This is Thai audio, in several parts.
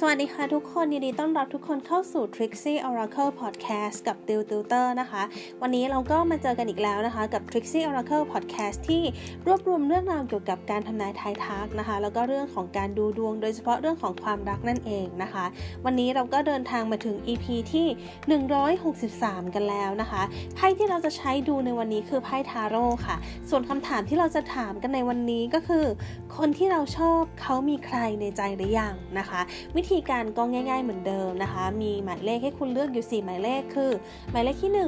สวัสดีค่ะทุกคนยินดีต้อนรับทุกคนเข้าสู่ Trixie Oracle Podcast กับ t i l Tutor นะคะ วันนี้เราก็มาเจอกันอีกแล้วนะคะกับ Trixie Oracle Podcast ที่รวบรวมเรื่องราวเกี่ยวกับการทำนายทายทักนะคะ แล้วก็เรื่องของการดูดวง โดยเฉพาะเรื่องของความรักนั่นเองนะคะ วันนี้เราก็เดินทางมาถึง EP ที่ 163 กันแล้วนะคะไพ่ที่เราจะใช้ดูในวันนี้คือไพ่ทาโร่ค่ะ ส่วนคำถามที่เราจะถามกันในวันนี้ก็คือ คนที่เราชอบเขามีใครในใจหรือยังนะคะวิธีการก็ง่าย ๆเหมือนเดิมนะคะ มีหมายเลขให้คุณเลือกอยู่ 4 หมายเลขคือ หมายเลขที่ 1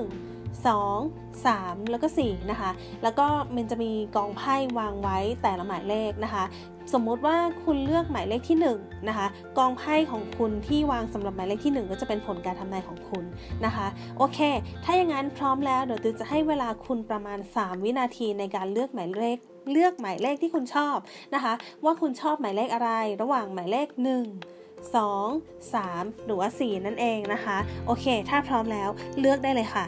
2 3 แล้วก็ 4 นะคะ แล้วก็มันจะมีกองไพ่วางไว้แต่ละหมายเลขนะคะ สมมุติว่าคุณเลือกหมายเลขที่ 1 นะคะ กองไพ่ของคุณที่วางสำหรับหมายเลขที่ 1 ก็จะเป็นผลการทำนายของคุณนะคะ โอเค ถ้าอย่างนั้นพร้อมแล้วเดี๋ยวตือจะให้เวลาคุณประมาณ 3 วินาทีในการเลือกหมายเลขเลือกหมายเลขที่คุณชอบนะคะ ว่าคุณชอบหมายเลขอะไร ระหว่างหมายเลข 1 2 3 หรือว่า 4 นั่นเองนะคะ โอเค ถ้าพร้อมแล้วเลือกได้เลยค่ะ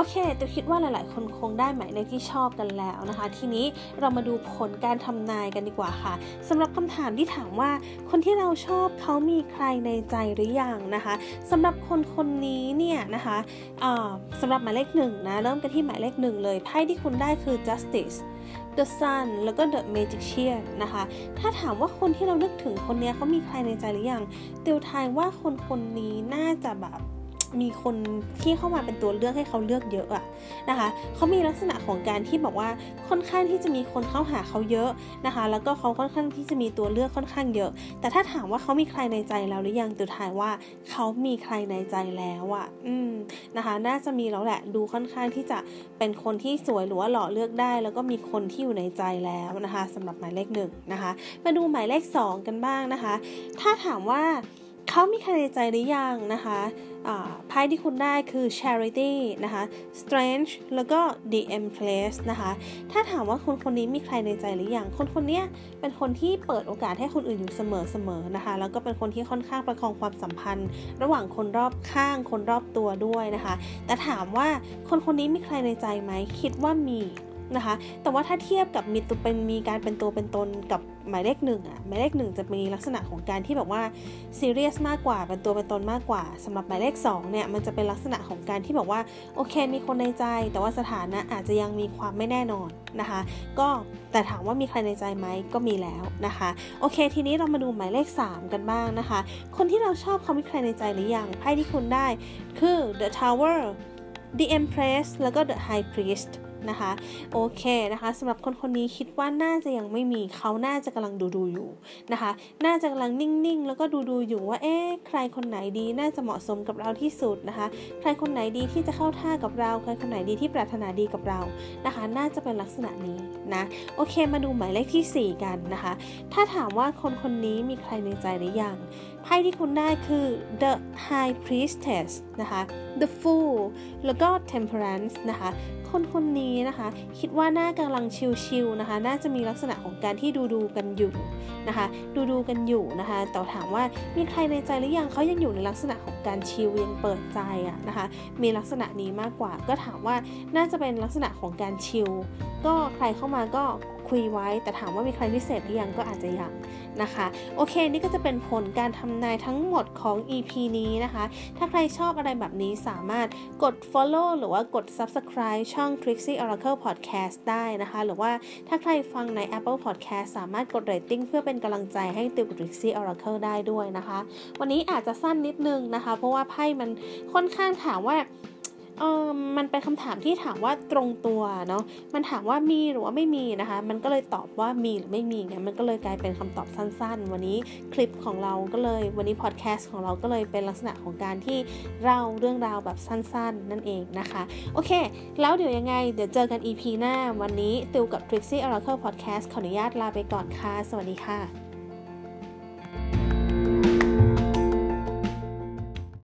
โอเคตัวคิดว่าหลาย ๆ คนคงได้หมายเลขที่ชอบกันแล้วนะคะ ทีนี้เรามาดูผลการทำนายกันดีกว่าค่ะสำหรับคำถามที่ถามว่า คนที่เราชอบเขามีใครในใจหรือยังนะคะสำหรับคนคนนี้เนี่ยนะคะะสำหรับหมายเลขหนึ่งนะเริ่มกันที่หมายเลขหนึ่งเลยไพ่ที่คุณได้คือ justice The Sun แล้วก็ The Magician นะคะ ถ้าถามว่าคนที่เรานึกถึงคนนี้เขามีใครในใจหรือยังเตียวทายว่าคนคนนี้น่าจะแบบ มีคนที่เข้ามาเป็นตัวเลือกให้เขาเลือกเยอะอะนะคะเขามีลักษณะของการที่บอกว่าค่อนข้างที่จะมีคนเข้าหาเขาเยอะนะคะ แล้วก็เขาค่อนข้างที่จะมีตัวเลือกค่อนข้างเยอะ แต่ถ้าถามว่าเขามีใครในใจแล้วหรือยังตัวทายว่าเขามีใครในใจแล้วอะอืมนะคะ น่าจะมีแล้วแหละดูค่อนข้างที่จะเป็นคนที่สวยหรือว่าหล่อเลือกได้ แล้วก็มีคนที่อยู่ในใจแล้วนะคะสำหรับหมายเลขหนึ่งนะคะ มาดูหมายเลข 2 กันบ้างนะคะ ถ้าถามว่า เขามีใครในใจหรือยังนะคะไพ่ที่คุณได้คือ charity นะคะ strange แล้วก็ the empress นะคะ ถ้าถามว่าคนคนนี้มีใครในใจหรือยัง คนคนนี้เป็นคนที่เปิดโอกาสให้คนอื่นอยู่เสมอๆนะคะ แล้วก็เป็นคนที่ค่อนข้างประคองความสัมพันธ์ ระหว่างคนรอบข้าง คนรอบตัวด้วยนะคะ แต่ถามว่าคนคนนี้มีใครในใจไหม คิดว่ามี นะคะ แต่ว่าถ้าเทียบกับมีตัวเป็นมีการเป็นตัวเป็นตนกับหมายเลขหนึ่งอะหมายเลขหนึ่งจะมีลักษณะของการที่แบบว่าซีเรียสมากกว่าเป็นตัวเป็นตนมากกว่าสำหรับหมายเลข2เนี่ยมันจะเป็นลักษณะของการที่แบบว่าโอเคมีคนในใจ แต่ว่าสถานะอาจจะยังมีความไม่แน่นอนนะคะ ก็แต่ถามว่ามีใครในใจไหมก็มีแล้วนะคะโอเค ทีนี้เรามาดูหมายเลข 3 กันบ้างนะคะ คนที่เราชอบเขามีใครในใจหรือยังไพ่ที่คุณได้คือ the tower the empress แล้วก็ the high priest นะคะ โอเคนะคะสำหรับคนคนนี้คิดว่าน่าจะยังไม่มีเขาน่าจะกำลังดูดูอยู่นะคะ น่าจะกำลังนิ่งๆ แล้วก็ดูดูอยู่ว่าเอ๊ะใครคนไหนดีน่าจะเหมาะสมกับเราที่สุดนะคะ ใครคนไหนดีที่จะเข้าท่ากับเรา ใครคนไหนดีที่ปรารถนาดีกับเรานะคะ น่าจะเป็นลักษณะนี้นะโอเคมาดูหมายเลขที่ 4 กันนะคะ ถ้าถามว่าคนคนนี้มีใครในใจหรือยังไพ่ที่คุณได้คือ the high priestess นะคะ the fool แล้วก็ temperance นะคะ คนคนนี้นะคะ คิดว่าน่ากำลังชิลๆนะคะ น่าจะมีลักษณะของการที่ดูดูกันอยู่นะคะ ดูดูกันอยู่นะคะแต่ถามว่ามีใครในใจหรือยังเขายังอยู่ในลักษณะของการชิลยังเปิดใจอะนะคะ มีลักษณะนี้มากกว่า ก็ถามว่าน่าจะเป็นลักษณะของการชิลก็ใครเข้ามาก็ คุยไว้ แต่ถามว่ามีใครพิเศษหรือยังก็อาจจะยังนะคะ โอเค นี่ก็จะเป็นผลการทำนายทั้งหมดของ EP นี้นะคะ ถ้าใครชอบอะไรแบบนี้สามารถกด follow หรือว่ากด subscribe ช่อง Trixie Oracle Podcast ได้นะคะ หรือว่าถ้าใครฟังใน Apple Podcast สามารถกด rating เพื่อเป็นกำลังใจให้ติวกับ Trixie Oracle ได้ด้วยนะคะ วันนี้อาจจะสั้นนิดนึงนะคะ เพราะว่าไพ่มันค่อนข้างถามว่า เออมันเป็นคำถามที่ถามว่าตรงตัวเนาะมันถามว่ามีหรือว่าไม่มีนะคะ มันก็เลยตอบว่ามีหรือไม่มีเนี่ยมันก็เลยกลายเป็นคำตอบสั้น ๆ วันนี้คลิปของเราก็เลยวันนี้พอดแคสต์ของเราก็เลยเป็นลักษณะของการที่เล่าเรื่องราวแบบสั้น ๆ นั่นเองนะคะโอเค แล้วเดี๋ยวยังไงเดี๋ยวเจอกัน EP หน้าวันนี้ติวกับ Trixie Oracle Podcast ขออนุญาตลาไปก่อนค่ะ สวัสดีค่ะ